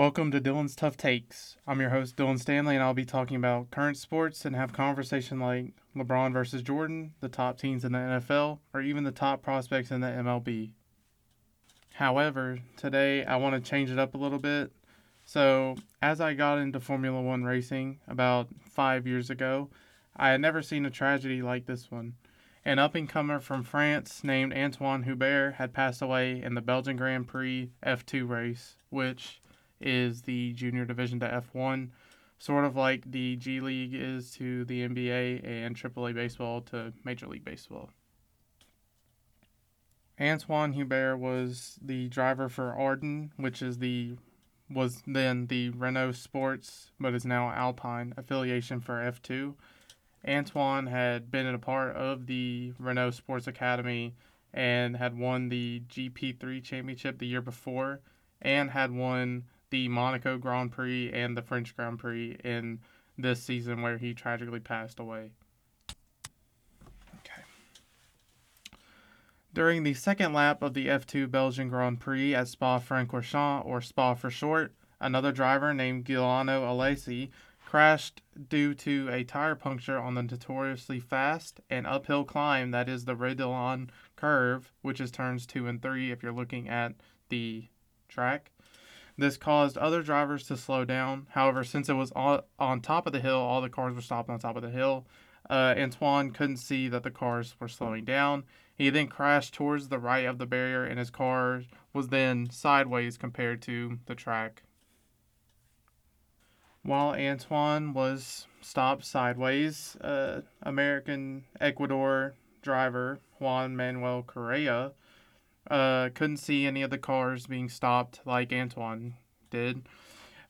Welcome to Dylan's Tough Takes. I'm your host, Dylan Stanley, and I'll be talking about current sports and have conversation like LeBron versus Jordan, the top teams in the NFL, or even the top prospects in the MLB. However, today I want to change it up a little bit. So, as I got into Formula One racing about five years ago, I had never seen a tragedy like this one. An up and comer from France named Anthoine Hubert had passed away in the Belgian Grand Prix F2 race, which is the junior division to F1, sort of like the G League is to the NBA and AAA baseball to Major League Baseball. Anthoine Hubert was the driver for Arden, which is the was then the Renault Sports, but is now Alpine affiliation for F2. Anthoine had been a part of the Renault Sports Academy and had won the GP3 championship the year before and had won the Monaco Grand Prix and the French Grand Prix in this season where he tragically passed away. Okay. During the second lap of the F2 Belgian Grand Prix at Spa Francorchamps, or Spa for short, another driver named Giuliano Alesi crashed due to a tire puncture on the notoriously fast and uphill climb that is the Raidillon curve, which is turns 2 and 3 if you're looking at the track. This caused other drivers to slow down. However, since it was on, on top of the hill, all the cars were stopped on top of the hill. Uh, Anthoine couldn't see that the cars were slowing down. He then crashed towards the right of the barrier, and his car was then sideways compared to the track. While Anthoine was stopped sideways, uh, American Ecuador driver Juan Manuel Correa uh, couldn't see any of the cars being stopped like Anthoine did.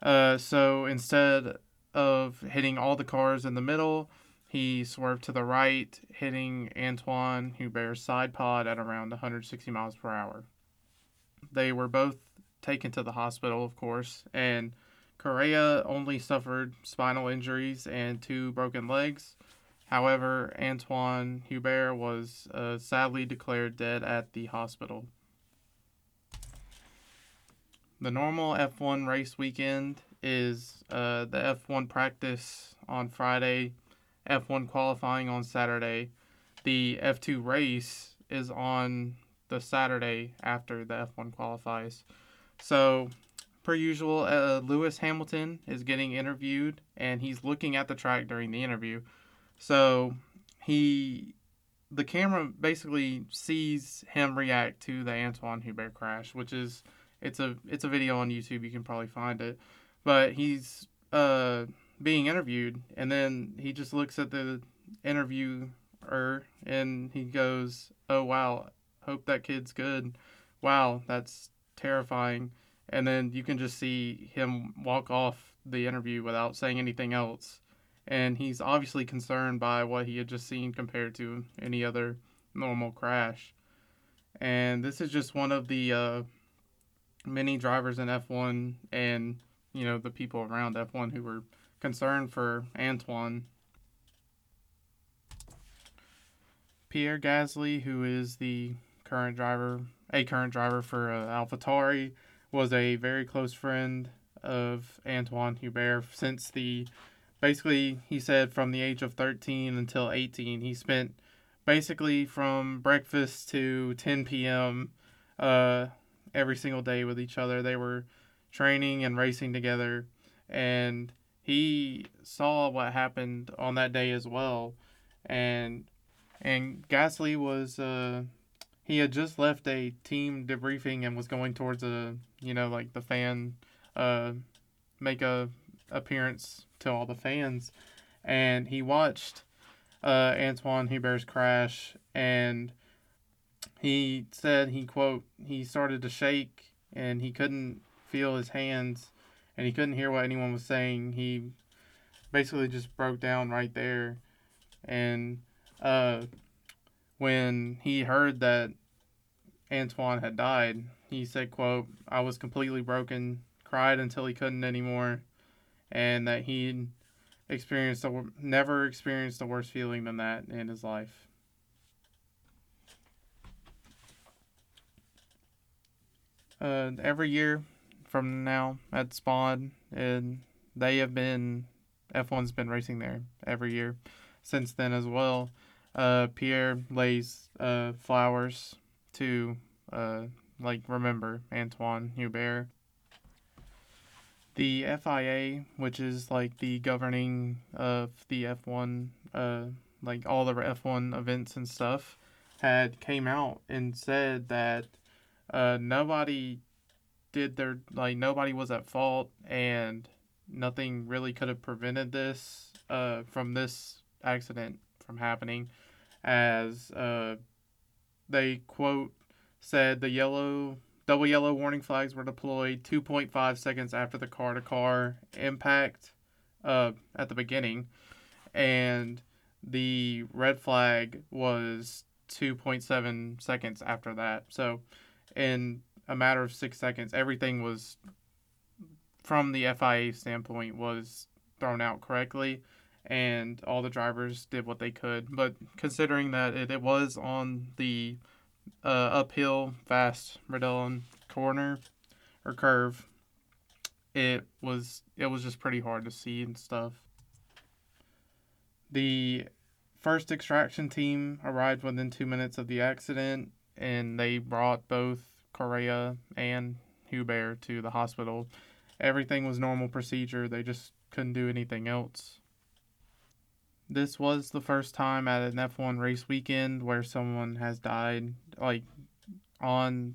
Uh, so instead of hitting all the cars in the middle, he swerved to the right, hitting Anthoine Hubert's side pod at around 160 miles per hour. They were both taken to the hospital, of course, and Correa only suffered spinal injuries and two broken legs. However, Anthoine Hubert was uh, sadly declared dead at the hospital. The normal F1 race weekend is uh, the F1 practice on Friday, F1 qualifying on Saturday. The F2 race is on the Saturday after the F1 qualifies. So, per usual, uh, Lewis Hamilton is getting interviewed and he's looking at the track during the interview. So he, the camera basically sees him react to the Anthoine Hubert crash, which is it's a it's a video on YouTube. You can probably find it, but he's uh being interviewed, and then he just looks at the interviewer and he goes, "Oh wow, hope that kid's good. Wow, that's terrifying." And then you can just see him walk off the interview without saying anything else and he's obviously concerned by what he had just seen compared to any other normal crash. And this is just one of the uh, many drivers in F1 and you know the people around F1 who were concerned for Anthoine. Pierre Gasly, who is the current driver, a current driver for uh, AlphaTauri, was a very close friend of Anthoine Hubert since the basically he said from the age of 13 until 18 he spent basically from breakfast to 10 p.m uh, every single day with each other. They were training and racing together and he saw what happened on that day as well. And and Gasly was uh he had just left a team debriefing and was going towards a you know like the fan uh make a appearance to all the fans, and he watched uh, Anthoine Hubert's crash, and he said he quote he started to shake and he couldn't feel his hands, and he couldn't hear what anyone was saying. He basically just broke down right there, and uh, when he heard that Anthoine had died, he said, "quote I was completely broken, cried until he couldn't anymore." And that he experienced a, never experienced a worse feeling than that in his life. Uh, every year, from now at Spawn, and they have been F1's been racing there every year since then as well. Uh, Pierre lays uh, flowers to uh, like remember Anthoine Hubert. The FIA, which is like the governing of the F1, uh, like all the F1 events and stuff, had came out and said that uh, nobody did their like nobody was at fault and nothing really could have prevented this uh, from this accident from happening. As uh, they quote said the yellow double yellow warning flags were deployed 2.5 seconds after the car to car impact uh, at the beginning. And the red flag was 2.7 seconds after that. So in a matter of six seconds everything was from the FIA standpoint was thrown out correctly. And all the drivers did what they could. But considering that it, it was on the uh, uphill fast Raidillon corner or curve, it was it was just pretty hard to see and stuff. The first extraction team arrived within two minutes of the accident, and they brought both Correa and Hubert to the hospital everything was normal procedure. They just couldn't do anything else. This was the first time at an F1 race weekend where someone has died, like on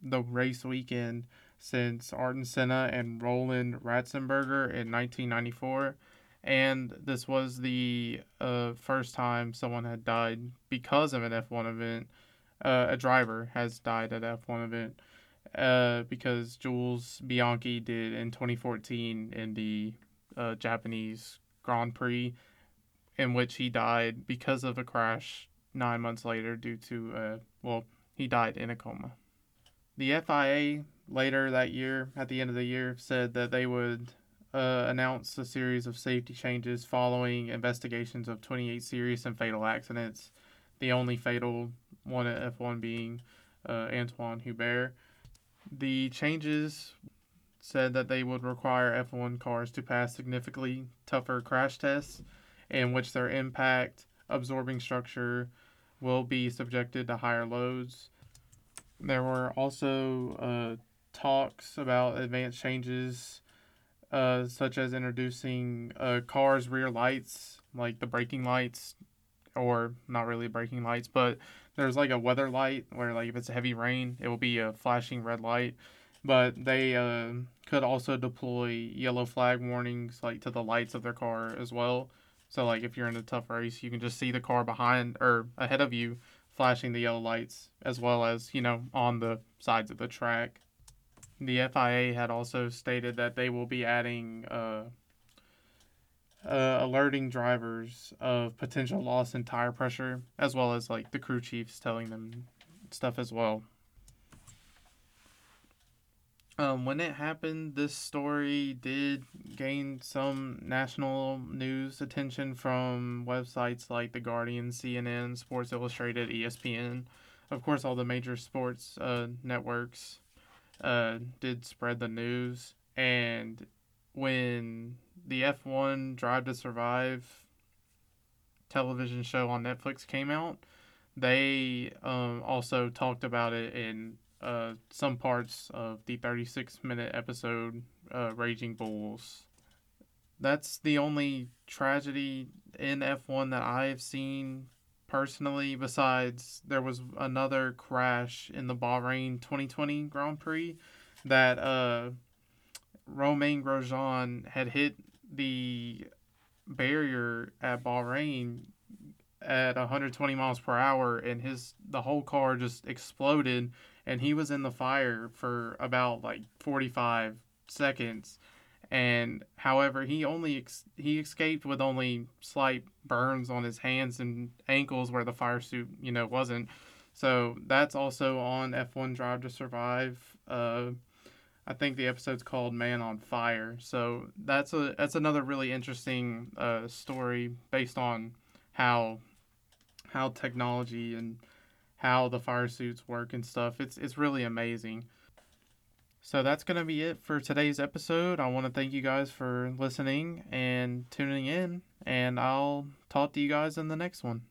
the race weekend since Ayrton Senna and Roland Ratzenberger in 1994. And this was the uh, first time someone had died because of an F1 event. Uh, a driver has died at an F1 event uh, because Jules Bianchi did in 2014 in the uh, Japanese Grand Prix, in which he died because of a crash nine months later due to, well, he died in a coma. The FIA later that year, at the end of the year, said that they would uh, announce a series of safety changes following investigations of 28 serious and fatal accidents, the only fatal one at F1 being uh, Anthoine Hubert. The changes said that they would require F1 cars to pass significantly tougher crash tests in which their impact absorbing structure will be subjected to higher loads. There were also uh, talks about advanced changes, uh, such as introducing uh, cars' rear lights, like the braking lights, or not really braking lights, but there's like a weather light where like if it's a heavy rain, it will be a flashing red light. But they uh, could also deploy yellow flag warnings like to the lights of their car as well. So like if you're in a tough race, you can just see the car behind or ahead of you flashing the yellow lights as well as, you know, on the sides of the track. The FIA had also stated that they will be adding uh, uh, alerting drivers of potential loss in tire pressure, as well as like the crew chiefs telling them stuff as well. Um, when it happened, this story did gain some national news attention from websites like The Guardian, CNN, Sports Illustrated, ESPN. Of course, all the major sports uh, networks uh, did spread the news. And when the F1 Drive to Survive television show on Netflix came out, they um, also talked about it in uh, some parts of the 36 minute episode uh, Raging Bulls. That's the only tragedy in F1 that I have seen personally, besides there was another crash in the Bahrain 2020 Grand Prix that uh, Romain Grosjean had hit the barrier at Bahrain at 120 miles per hour and his the whole car just exploded and he was in the fire for about like 45 seconds. And however he only ex- he escaped with only slight burns on his hands and ankles where the fire suit you know wasn't. So that's also on F1 Drive to Survive. Uh I think the episode's called "Man on Fire." So that's a that's another really interesting uh, story based on how how technology and how the fire suits work and stuff. It's it's really amazing. So that's going to be it for today's episode. I want to thank you guys for listening and tuning in, and I'll talk to you guys in the next one.